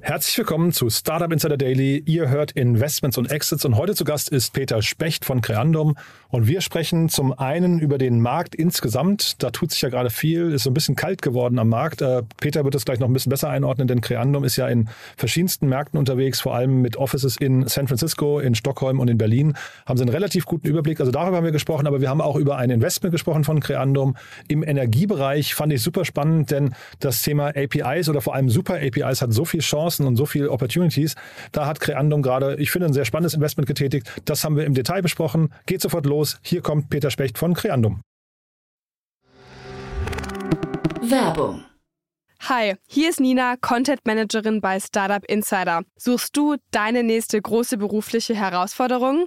Herzlich willkommen zu Startup Insider Daily. Ihr hört Investments und Exits und heute zu Gast ist Peter Specht von Creandum und wir sprechen zum einen über den Markt insgesamt. Da tut sich ja gerade viel, ist so ein bisschen kalt geworden am Markt. Äh, Peter wird es gleich noch ein bisschen besser einordnen, denn Creandum ist ja in verschiedensten Märkten unterwegs, vor allem mit Offices in San Francisco, in Stockholm und in Berlin. Haben sie einen relativ guten Überblick. Also darüber haben wir gesprochen, aber wir haben auch über ein Investment gesprochen von Creandum im Energiebereich. Fand ich super spannend, denn das Thema APIs oder vor allem Super APIs hat so viel Chancen Chancen und so viele Opportunities. Da hat Creandum gerade, ich finde, ein sehr spannendes Investment getätigt. Das haben wir im Detail besprochen. Geht sofort los. Hier kommt Peter Specht von Creandum. Werbung. Hi, hier ist Nina, Content Managerin bei Startup Insider. Suchst du deine nächste große berufliche Herausforderung?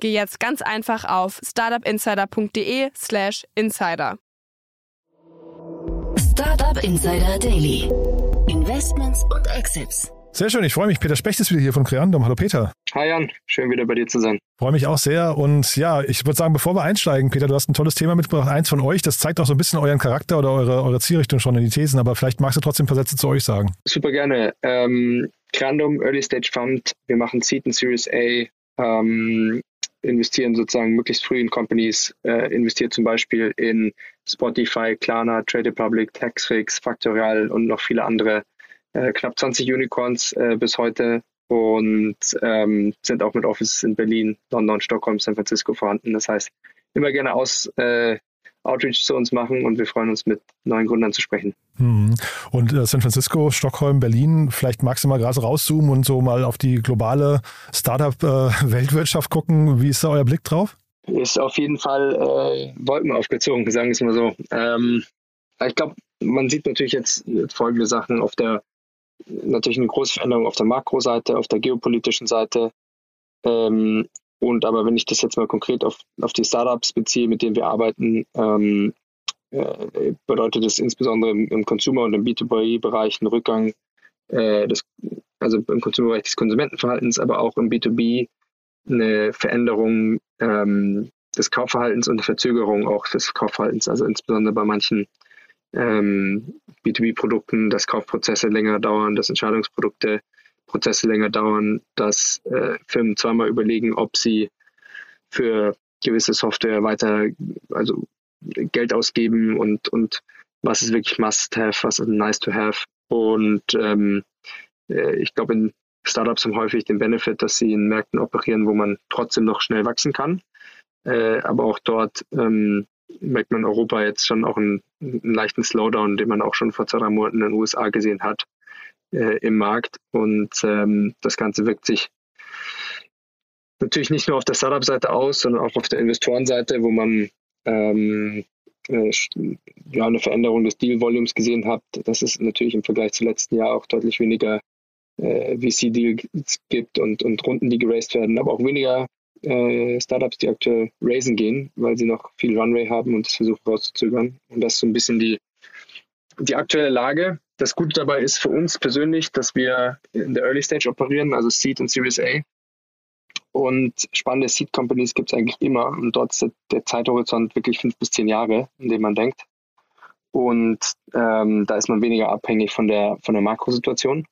geh jetzt ganz einfach auf startupinsider.de/slash insider. Startup Insider Daily. Investments und Exits. Sehr schön, ich freue mich. Peter Specht ist wieder hier von Creandum. Hallo Peter. Hi Jan, schön wieder bei dir zu sein. Freue mich auch sehr. Und ja, ich würde sagen, bevor wir einsteigen, Peter, du hast ein tolles Thema mitgebracht, eins von euch. Das zeigt auch so ein bisschen euren Charakter oder eure, eure Zielrichtung schon in die Thesen, aber vielleicht magst du trotzdem ein paar Sätze zu euch sagen. Super gerne. Ähm, Creandum Early Stage Fund, wir machen Seed und Series A, ähm, investieren sozusagen möglichst früh in Companies, äh, investiert zum Beispiel in Spotify, Klarna, Trade Republic, Taxfix, Factorial und noch viele andere äh, knapp 20 Unicorns äh, bis heute und ähm, sind auch mit Offices in Berlin, London, Stockholm, San Francisco vorhanden. Das heißt, immer gerne aus äh, Outreach zu uns machen und wir freuen uns, mit neuen Gründern zu sprechen. Mhm. Und äh, San Francisco, Stockholm, Berlin, vielleicht magst du mal gerade rauszoomen und so mal auf die globale Startup-Weltwirtschaft äh, gucken. Wie ist da euer Blick drauf? Ist auf jeden Fall äh, Wolken aufgezogen, sagen wir es mal so. Ähm, ich glaube, man sieht natürlich jetzt folgende Sachen auf der natürlich eine große Veränderung auf der Makroseite, auf der geopolitischen Seite. Ähm, und aber wenn ich das jetzt mal konkret auf, auf die Startups beziehe, mit denen wir arbeiten, ähm, äh, bedeutet das insbesondere im, im Consumer- und im B2B-Bereich einen Rückgang, äh, des, also im Consumer-Bereich des Konsumentenverhaltens, aber auch im B2B eine Veränderung ähm, des Kaufverhaltens und eine Verzögerung auch des Kaufverhaltens, also insbesondere bei manchen ähm, B2B-Produkten, dass Kaufprozesse länger dauern, dass Entscheidungsprodukte Prozesse länger dauern, dass äh, Firmen zweimal überlegen, ob sie für gewisse Software weiter, also Geld ausgeben und, und was ist wirklich Must-Have, was ist Nice-to-Have. Und ähm, äh, ich glaube, in Startups haben häufig den Benefit, dass sie in Märkten operieren, wo man trotzdem noch schnell wachsen kann. Äh, aber auch dort ähm, merkt man Europa jetzt schon auch einen, einen, leichten Slowdown, den man auch schon vor zwei, drei Monaten in den USA gesehen hat äh, im Markt. Und ähm, das Ganze wirkt sich natürlich nicht nur auf der Startup-Seite aus, sondern auch auf der Investorenseite, wo man ähm, äh, ja, eine Veränderung des Deal-Volumes gesehen hat. Das ist natürlich im Vergleich zum letzten Jahr auch deutlich weniger äh, VC-Deals gibt und, und Runden, die geraced werden, aber auch weniger äh, Startups, die aktuell raisen gehen, weil sie noch viel Runway haben und das versuchen rauszuzögern. Und das ist so ein bisschen die, die aktuelle Lage. Das Gute dabei ist für uns persönlich, dass wir in der Early Stage operieren, also Seed und Series A. Und spannende Seed Companies gibt es eigentlich immer. Und dort ist der Zeithorizont wirklich fünf bis zehn Jahre, in dem man denkt. Und ähm, da ist man weniger abhängig von der, von der Makrosituation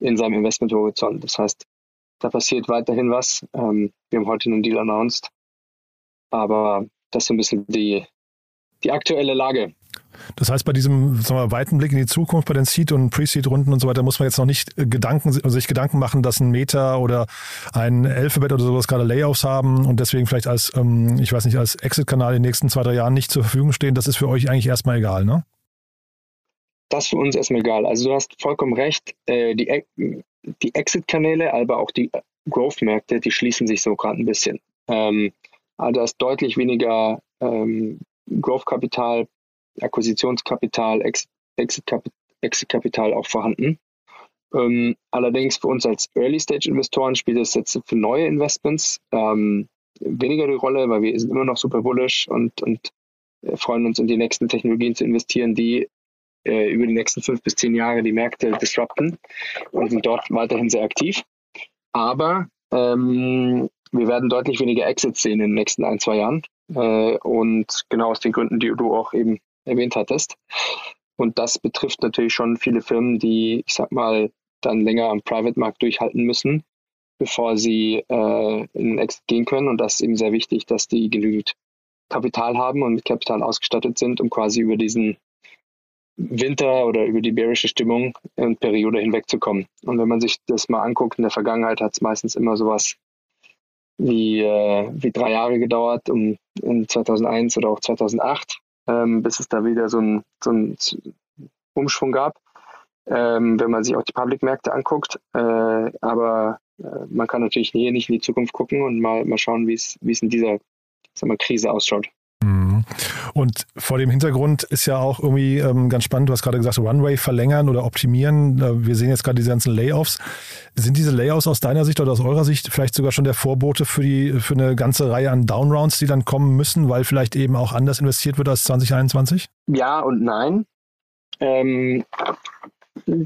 in seinem Investmenthorizont. Das heißt, da passiert weiterhin was. Ähm, wir haben heute einen Deal announced. Aber das ist so ein bisschen die, die aktuelle Lage. Das heißt, bei diesem wir, weiten Blick in die Zukunft, bei den Seed- und Pre-Seed-Runden und so weiter, muss man jetzt noch nicht äh, Gedanken, sich Gedanken machen, dass ein Meta oder ein Alphabet oder sowas gerade Layoffs haben und deswegen vielleicht als, ähm, ich weiß nicht, als Exit-Kanal in den nächsten zwei, drei Jahren nicht zur Verfügung stehen. Das ist für euch eigentlich erstmal egal, ne? Das ist für uns erstmal egal. Also du hast vollkommen recht. Äh, die, die Exit-Kanäle, aber auch die Growth-Märkte, die schließen sich so gerade ein bisschen. Ähm, also da ist deutlich weniger ähm, Growth-Kapital, Akquisitionskapital, Exit-Kapital auch vorhanden. Ähm, allerdings für uns als Early-Stage-Investoren spielt es jetzt für neue Investments ähm, weniger die Rolle, weil wir sind immer noch super bullish und, und äh, freuen uns, in die nächsten Technologien zu investieren, die äh, über die nächsten fünf bis zehn Jahre die Märkte disrupten und sind dort weiterhin sehr aktiv. Aber ähm, wir werden deutlich weniger Exits sehen in den nächsten ein, zwei Jahren. Äh, und genau aus den Gründen, die du auch eben erwähnt hattest. Und das betrifft natürlich schon viele Firmen, die, ich sag mal, dann länger am Private-Markt durchhalten müssen, bevor sie äh, in den Exit gehen können. Und das ist eben sehr wichtig, dass die genügend Kapital haben und mit Kapital ausgestattet sind, um quasi über diesen Winter oder über die bärische Stimmung in Periode hinwegzukommen. Und wenn man sich das mal anguckt, in der Vergangenheit hat es meistens immer sowas wie, äh, wie drei Jahre gedauert, um in 2001 oder auch 2008, ähm, bis es da wieder so einen so Umschwung gab, ähm, wenn man sich auch die Public-Märkte anguckt. Äh, aber äh, man kann natürlich hier nicht in die Zukunft gucken und mal, mal schauen, wie es in dieser wir, Krise ausschaut. Mhm. Und vor dem Hintergrund ist ja auch irgendwie ähm, ganz spannend, du hast gerade gesagt, Runway verlängern oder optimieren. Äh, wir sehen jetzt gerade diese ganzen Layoffs. Sind diese Layoffs aus deiner Sicht oder aus eurer Sicht vielleicht sogar schon der Vorbote für, die, für eine ganze Reihe an Downrounds, die dann kommen müssen, weil vielleicht eben auch anders investiert wird als 2021? Ja und nein. Ähm,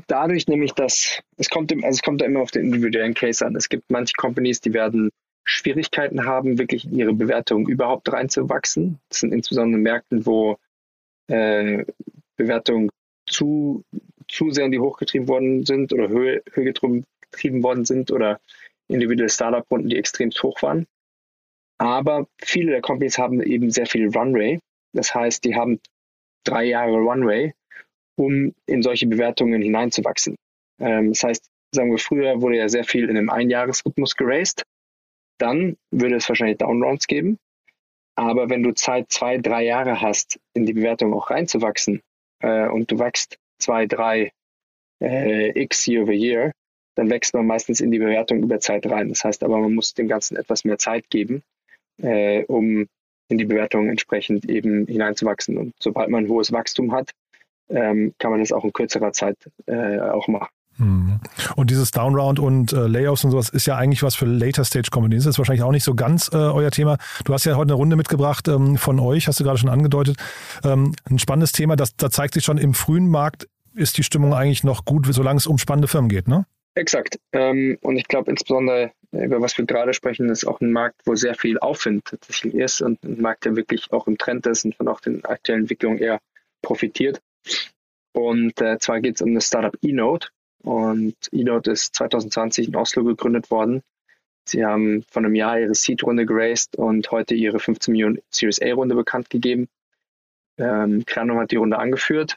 dadurch nämlich, dass es kommt, also es kommt da immer auf den individuellen Case an. Es gibt manche Companies, die werden Schwierigkeiten haben, wirklich in ihre Bewertung überhaupt reinzuwachsen. Das sind insbesondere Märkten, wo äh, Bewertungen zu, zu sehr in die hochgetrieben worden sind oder höher, höher getrieben worden sind oder individuelle Startup-Runden, die extrem hoch waren. Aber viele der Companies haben eben sehr viel Runway. Das heißt, die haben drei Jahre Runway, um in solche Bewertungen hineinzuwachsen. Ähm, das heißt, sagen wir, früher wurde ja sehr viel in einem Einjahresrhythmus geraced dann würde es wahrscheinlich Downrounds geben. Aber wenn du Zeit zwei, drei Jahre hast, in die Bewertung auch reinzuwachsen äh, und du wächst zwei, drei äh, x year over year, dann wächst man meistens in die Bewertung über Zeit rein. Das heißt aber, man muss dem Ganzen etwas mehr Zeit geben, äh, um in die Bewertung entsprechend eben hineinzuwachsen. Und sobald man ein hohes Wachstum hat, ähm, kann man das auch in kürzerer Zeit äh, auch machen. Mhm. Und dieses Downround und äh, Layoffs und sowas ist ja eigentlich was für Later Stage Companies. Das ist wahrscheinlich auch nicht so ganz äh, euer Thema. Du hast ja heute eine Runde mitgebracht ähm, von euch, hast du gerade schon angedeutet. Ähm, ein spannendes Thema, das, da zeigt sich schon im frühen Markt ist die Stimmung eigentlich noch gut, solange es um spannende Firmen geht, ne? Exakt. Ähm, und ich glaube insbesondere, über was wir gerade sprechen, ist auch ein Markt, wo sehr viel Aufwind tatsächlich ist und ein Markt, der wirklich auch im Trend ist und von auch den aktuellen Entwicklungen eher profitiert. Und äh, zwar geht es um das Startup eNote. Und eNote ist 2020 in Oslo gegründet worden. Sie haben vor einem Jahr ihre Seed-Runde geraced und heute ihre 15 Millionen Series A-Runde bekannt gegeben. Ähm, Kranum hat die Runde angeführt.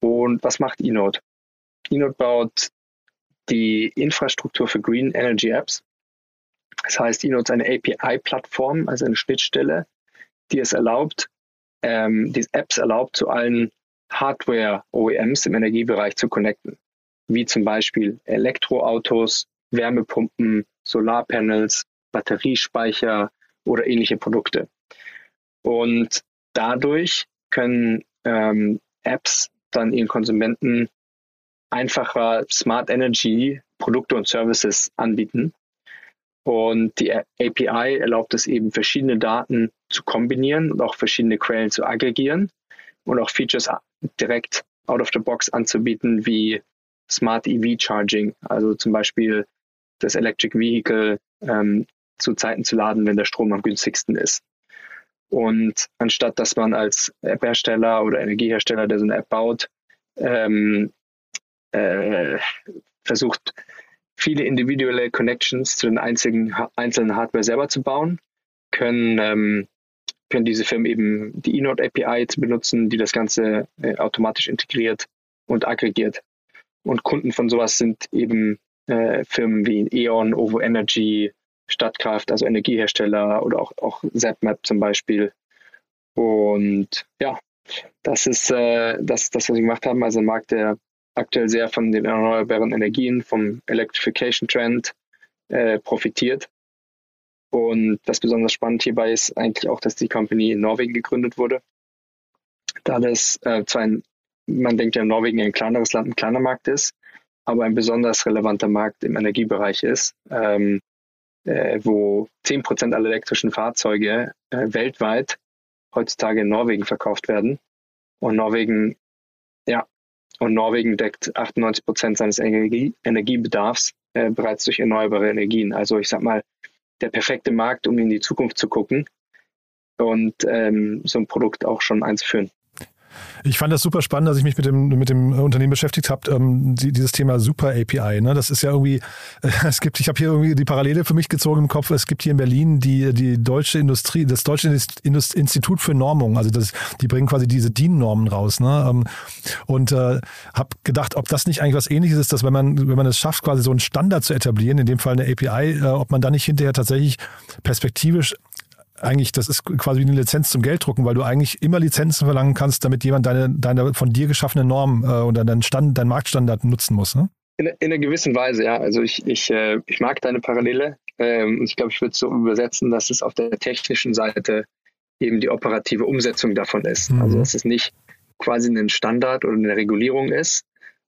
Und was macht eNote? eNote baut die Infrastruktur für Green Energy Apps. Das heißt, eNote ist eine API-Plattform, also eine Schnittstelle, die es erlaubt, ähm, die Apps erlaubt, zu allen Hardware-OEMs im Energiebereich zu connecten wie zum Beispiel Elektroautos, Wärmepumpen, Solarpanels, Batteriespeicher oder ähnliche Produkte. Und dadurch können ähm, Apps dann ihren Konsumenten einfacher Smart Energy Produkte und Services anbieten. Und die API erlaubt es eben, verschiedene Daten zu kombinieren und auch verschiedene Quellen zu aggregieren und auch Features direkt out of the box anzubieten, wie Smart EV Charging, also zum Beispiel das Electric Vehicle ähm, zu Zeiten zu laden, wenn der Strom am günstigsten ist. Und anstatt dass man als App-Hersteller oder Energiehersteller, der so eine App baut, ähm, äh, versucht, viele individuelle Connections zu den einzigen, einzelnen Hardware selber zu bauen, können ähm, können diese Firmen eben die eNote API benutzen, die das Ganze äh, automatisch integriert und aggregiert. Und Kunden von sowas sind eben äh, Firmen wie E.ON, OVO Energy, Stadtkraft, also Energiehersteller oder auch, auch ZapMap zum Beispiel. Und ja, das ist äh, das, das, was wir gemacht haben. Also ein Markt, der aktuell sehr von den erneuerbaren Energien, vom Electrification Trend äh, profitiert. Und was besonders spannend hierbei ist eigentlich auch, dass die Company in Norwegen gegründet wurde. Da das äh, zwar ein, man denkt ja, Norwegen ein kleineres Land, ein kleiner Markt ist, aber ein besonders relevanter Markt im Energiebereich ist, ähm, äh, wo 10% aller elektrischen Fahrzeuge äh, weltweit heutzutage in Norwegen verkauft werden. Und Norwegen, ja, und Norwegen deckt 98 Prozent seines Energie Energiebedarfs äh, bereits durch erneuerbare Energien. Also ich sag mal, der perfekte Markt, um in die Zukunft zu gucken und ähm, so ein Produkt auch schon einzuführen. Ich fand das super spannend, dass ich mich mit dem, mit dem Unternehmen beschäftigt habe, ähm, die, dieses Thema Super API. Ne? Das ist ja irgendwie, äh, es gibt, ich habe hier irgendwie die Parallele für mich gezogen im Kopf. Es gibt hier in Berlin die, die deutsche Industrie, das Deutsche Institut für Normung. Also das, die bringen quasi diese DIN-Normen raus. Ne? Ähm, und äh, habe gedacht, ob das nicht eigentlich was ähnliches ist, dass wenn man, wenn man es schafft, quasi so einen Standard zu etablieren, in dem Fall eine API, äh, ob man dann nicht hinterher tatsächlich perspektivisch eigentlich, das ist quasi wie eine Lizenz zum Gelddrucken, weil du eigentlich immer Lizenzen verlangen kannst, damit jemand deine, deine von dir geschaffene Norm äh, oder deinen Stand, deinen Marktstandard nutzen muss. Ne? In, in einer gewissen Weise, ja. Also ich, ich, äh, ich mag deine Parallele. Ähm, ich glaube, ich würde es so übersetzen, dass es auf der technischen Seite eben die operative Umsetzung davon ist. Mhm. Also dass es nicht quasi ein Standard oder eine Regulierung ist,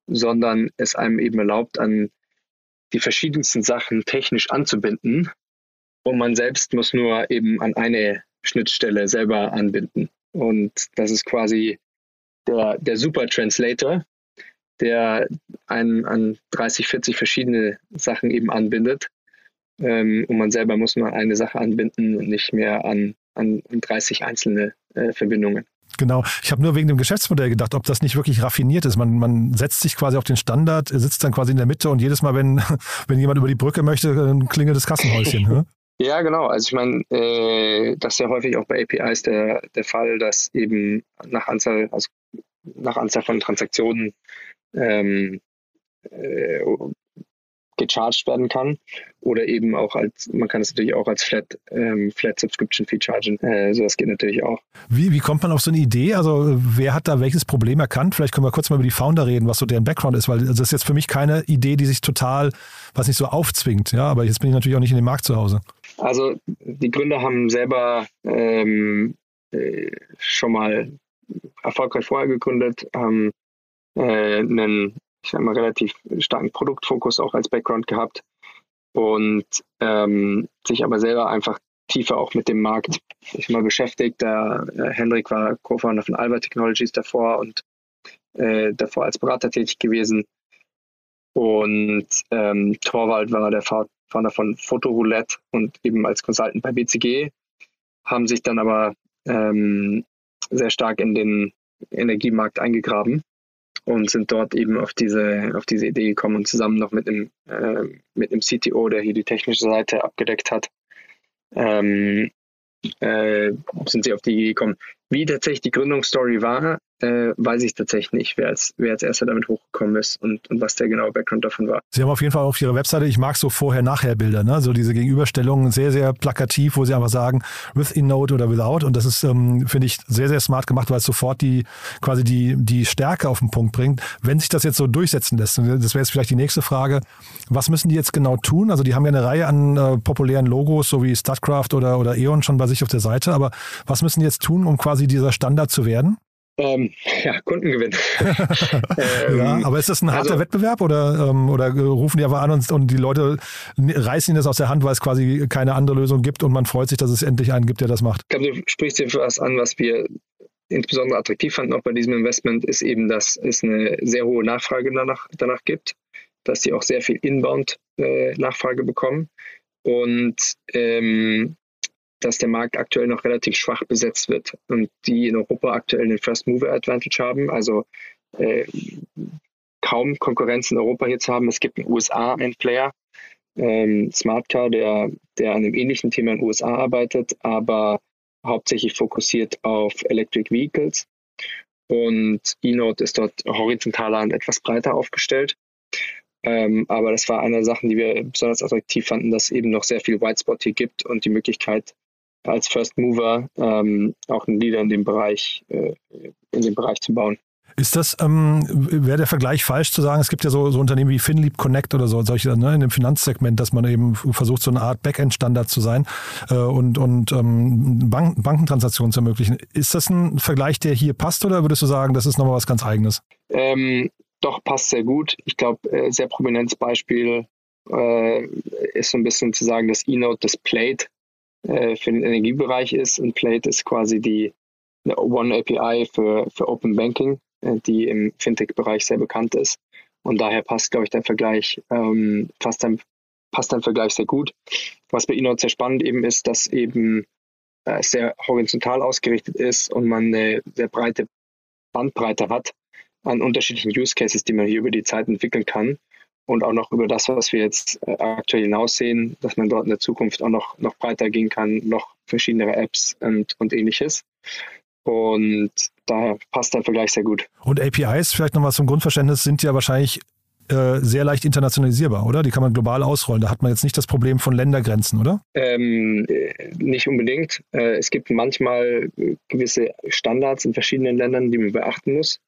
sondern es einem eben erlaubt, an die verschiedensten Sachen technisch anzubinden und man selbst muss nur eben an eine Schnittstelle selber anbinden. Und das ist quasi der, der Super Translator, der einen an 30, 40 verschiedene Sachen eben anbindet. Ähm, und man selber muss nur eine Sache anbinden und nicht mehr an, an 30 einzelne äh, Verbindungen. Genau. Ich habe nur wegen dem Geschäftsmodell gedacht, ob das nicht wirklich raffiniert ist. Man, man setzt sich quasi auf den Standard, sitzt dann quasi in der Mitte und jedes Mal, wenn, wenn jemand über die Brücke möchte, klingelt das Kassenhäuschen. Ja, genau. Also ich meine, äh, das ist ja häufig auch bei APIs der, der Fall, dass eben nach Anzahl, also nach Anzahl von Transaktionen ähm, äh, gecharged werden kann. Oder eben auch als, man kann es natürlich auch als Flat, ähm, Flat Subscription Fee chargen. Äh, so das geht natürlich auch. Wie, wie kommt man auf so eine Idee? Also wer hat da welches Problem erkannt? Vielleicht können wir kurz mal über die Founder reden, was so deren Background ist, weil das ist jetzt für mich keine Idee, die sich total, was nicht so aufzwingt. Ja, aber jetzt bin ich natürlich auch nicht in dem Markt zu Hause. Also die Gründer haben selber ähm, äh, schon mal erfolgreich vorher gegründet, haben äh, einen, ich sag mal, relativ starken Produktfokus auch als Background gehabt und ähm, sich aber selber einfach tiefer auch mit dem Markt ich mal beschäftigt. Der, äh, Hendrik war Co-Founder von Alba Technologies davor und äh, davor als Berater tätig gewesen. Und ähm, Torwald war der Founder von Fotoroulette und eben als Consultant bei BCG, haben sich dann aber ähm, sehr stark in den Energiemarkt eingegraben und sind dort eben auf diese, auf diese Idee gekommen und zusammen noch mit dem, äh, mit dem CTO, der hier die technische Seite abgedeckt hat, ähm, äh, sind sie auf die Idee gekommen. Wie tatsächlich die Gründungsstory war, äh, weiß ich tatsächlich nicht, wer als, wer als erster damit hochgekommen ist und, und was der genaue Background davon war. Sie haben auf jeden Fall auf Ihrer Webseite, ich mag so Vorher-Nachher-Bilder, ne? so diese Gegenüberstellungen, sehr, sehr plakativ, wo Sie einfach sagen, with in Note oder without. Und das ist, ähm, finde ich, sehr, sehr smart gemacht, weil es sofort die quasi die, die Stärke auf den Punkt bringt. Wenn sich das jetzt so durchsetzen lässt, das wäre jetzt vielleicht die nächste Frage, was müssen die jetzt genau tun? Also die haben ja eine Reihe an äh, populären Logos, so wie StatCraft oder, oder E.ON schon bei sich auf der Seite, aber was müssen die jetzt tun, um quasi dieser Standard zu werden? Ähm, ja, Kundengewinn. ähm, ja, aber ist das ein harter also, Wettbewerb oder, ähm, oder rufen die einfach an und, und die Leute reißen ihnen das aus der Hand, weil es quasi keine andere Lösung gibt und man freut sich, dass es endlich einen gibt, der das macht? Ich glaube, du sprichst hier was an, was wir insbesondere attraktiv fanden auch bei diesem Investment, ist eben, dass es eine sehr hohe Nachfrage danach, danach gibt, dass sie auch sehr viel Inbound-Nachfrage äh, bekommen und ähm, dass der Markt aktuell noch relativ schwach besetzt wird und die in Europa aktuell den First Mover Advantage haben, also äh, kaum Konkurrenz in Europa jetzt haben. Es gibt in den USA einen Player, ähm, Smartcar, der, der an einem ähnlichen Thema in den USA arbeitet, aber hauptsächlich fokussiert auf Electric Vehicles und eNote ist dort horizontaler und etwas breiter aufgestellt. Ähm, aber das war eine der Sachen, die wir besonders attraktiv fanden, dass es eben noch sehr viel Whitespot hier gibt und die Möglichkeit, als First Mover ähm, auch einen Leader in dem Bereich, äh, in dem Bereich zu bauen. Ist das, ähm, wäre der Vergleich falsch zu sagen, es gibt ja so, so Unternehmen wie FinLeap Connect oder so, solche ne, in dem Finanzsegment, dass man eben versucht, so eine Art Backend-Standard zu sein äh, und, und ähm, Bank Bankentransaktionen zu ermöglichen. Ist das ein Vergleich, der hier passt oder würdest du sagen, das ist nochmal was ganz Eigenes? Ähm, doch, passt sehr gut. Ich glaube, äh, sehr prominentes Beispiel äh, ist so ein bisschen zu sagen, dass eNote das Plate äh, für den Energiebereich ist und Plate ist quasi die One API für, für Open Banking, äh, die im Fintech-Bereich sehr bekannt ist. Und daher passt, glaube ich, der Vergleich, ähm, passt, ein, passt ein Vergleich sehr gut. Was bei eNote sehr spannend eben ist, dass eben äh, sehr horizontal ausgerichtet ist und man eine sehr breite Bandbreite hat an unterschiedlichen Use Cases, die man hier über die Zeit entwickeln kann und auch noch über das, was wir jetzt äh, aktuell hinaussehen, dass man dort in der Zukunft auch noch, noch breiter gehen kann, noch verschiedene Apps und, und ähnliches. Und daher passt der Vergleich sehr gut. Und APIs, vielleicht nochmal zum Grundverständnis, sind ja wahrscheinlich äh, sehr leicht internationalisierbar, oder? Die kann man global ausrollen. Da hat man jetzt nicht das Problem von Ländergrenzen, oder? Ähm, nicht unbedingt. Äh, es gibt manchmal gewisse Standards in verschiedenen Ländern, die man beachten muss.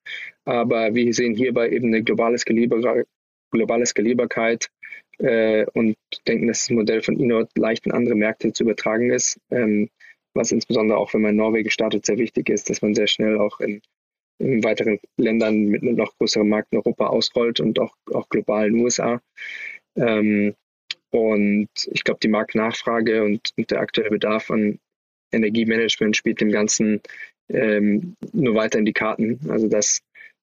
Aber wir sehen hierbei eben eine globale, Skalierbar globale Skalierbarkeit äh, und denken, dass das Modell von Inord leicht in andere Märkte zu übertragen ist. Ähm, was insbesondere auch, wenn man in Norwegen startet, sehr wichtig ist, dass man sehr schnell auch in, in weiteren Ländern mit einem noch größeren Markt in Europa ausrollt und auch, auch global in den USA. Ähm, und ich glaube, die Marktnachfrage und, und, der aktuelle Bedarf an Energiemanagement spielt dem Ganzen ähm, nur weiter in die Karten. Also dass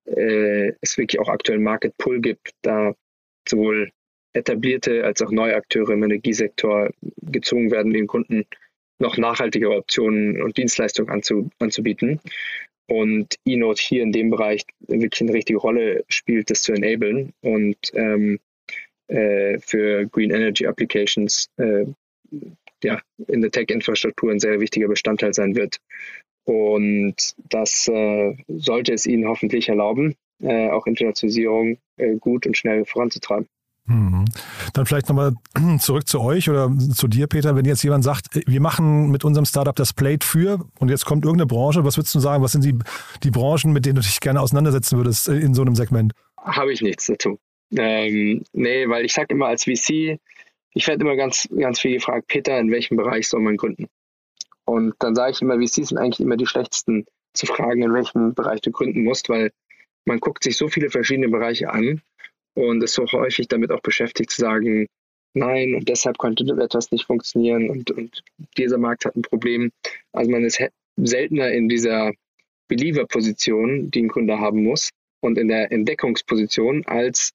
äh, es wirklich auch aktuell Market Pull gibt, da sowohl etablierte als auch neue Akteure im Energiesektor gezwungen werden, den Kunden noch nachhaltigere Optionen und Dienstleistungen anzu, anzubieten. Und eNote hier in dem Bereich wirklich eine richtige Rolle spielt, das zu enablen und ähm, äh, für Green Energy Applications äh, ja, in der Tech-Infrastruktur ein sehr wichtiger Bestandteil sein wird. Und das äh, sollte es ihnen hoffentlich erlauben, äh, auch Internationalisierung äh, gut und schnell voranzutreiben. Mhm. Dann vielleicht nochmal zurück zu euch oder zu dir, Peter. Wenn jetzt jemand sagt, wir machen mit unserem Startup das Plate für und jetzt kommt irgendeine Branche, was würdest du sagen, was sind die, die Branchen, mit denen du dich gerne auseinandersetzen würdest in so einem Segment? Habe ich nichts dazu. Ähm, nee, weil ich sage immer als VC, ich werde immer ganz, ganz viel gefragt, Peter, in welchem Bereich soll man gründen? Und dann sage ich immer, VCs sind eigentlich immer die schlechtesten zu fragen, in welchem Bereich du gründen musst, weil man guckt sich so viele verschiedene Bereiche an und ist so häufig damit auch beschäftigt zu sagen, nein, und deshalb könnte etwas nicht funktionieren und, und dieser Markt hat ein Problem. Also man ist seltener in dieser Believer-Position, die ein Kunde haben muss, und in der Entdeckungsposition, als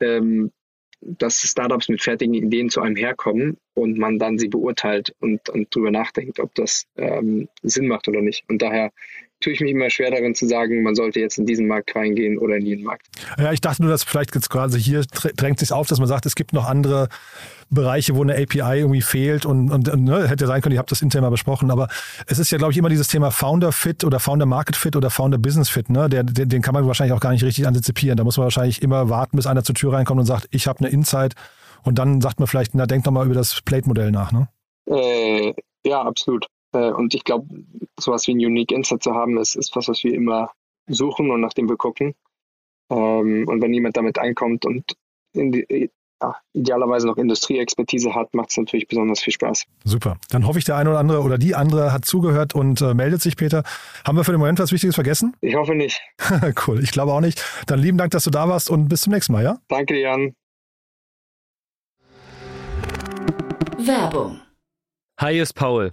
ähm, dass Startups mit fertigen Ideen zu einem herkommen und man dann sie beurteilt und, und drüber nachdenkt, ob das ähm, Sinn macht oder nicht. Und daher tue ich mich immer schwer darin zu sagen, man sollte jetzt in diesen Markt reingehen oder in jeden Markt. Ja, ich dachte nur, dass vielleicht jetzt gerade hier drängt sich auf, dass man sagt, es gibt noch andere Bereiche, wo eine API irgendwie fehlt und, und ne, hätte sein können, ihr habt das intern mal besprochen, aber es ist ja, glaube ich, immer dieses Thema Founder Fit oder Founder Market Fit oder Founder Business Fit, ne? Der, den, den kann man wahrscheinlich auch gar nicht richtig antizipieren. Da muss man wahrscheinlich immer warten, bis einer zur Tür reinkommt und sagt, ich habe eine Insight und dann sagt man vielleicht, na, denk doch mal über das Plate-Modell nach, ne? Äh, ja, absolut. Äh, und ich glaube, sowas wie ein Unique Insight zu haben, ist, ist was, was wir immer suchen und nach dem wir gucken. Ähm, und wenn jemand damit einkommt und die, ja, idealerweise noch Industrieexpertise hat, macht es natürlich besonders viel Spaß. Super. Dann hoffe ich, der eine oder andere oder die andere hat zugehört und äh, meldet sich, Peter. Haben wir für den Moment was Wichtiges vergessen? Ich hoffe nicht. cool, ich glaube auch nicht. Dann lieben Dank, dass du da warst und bis zum nächsten Mal, ja? Danke, Jan. Werbung. Hi, ist Paul.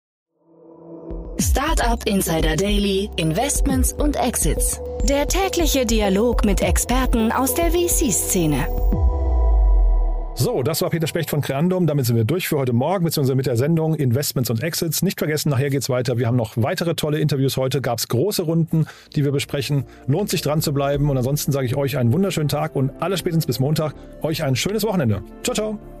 Startup Insider Daily, Investments und Exits. Der tägliche Dialog mit Experten aus der VC-Szene. So, das war Peter Specht von Creandum. Damit sind wir durch für heute Morgen, beziehungsweise mit der Sendung Investments und Exits. Nicht vergessen, nachher geht's weiter. Wir haben noch weitere tolle Interviews heute. Gab's große Runden, die wir besprechen. Lohnt sich dran zu bleiben. Und ansonsten sage ich euch einen wunderschönen Tag und alles spätestens bis Montag. Euch ein schönes Wochenende. Ciao, ciao.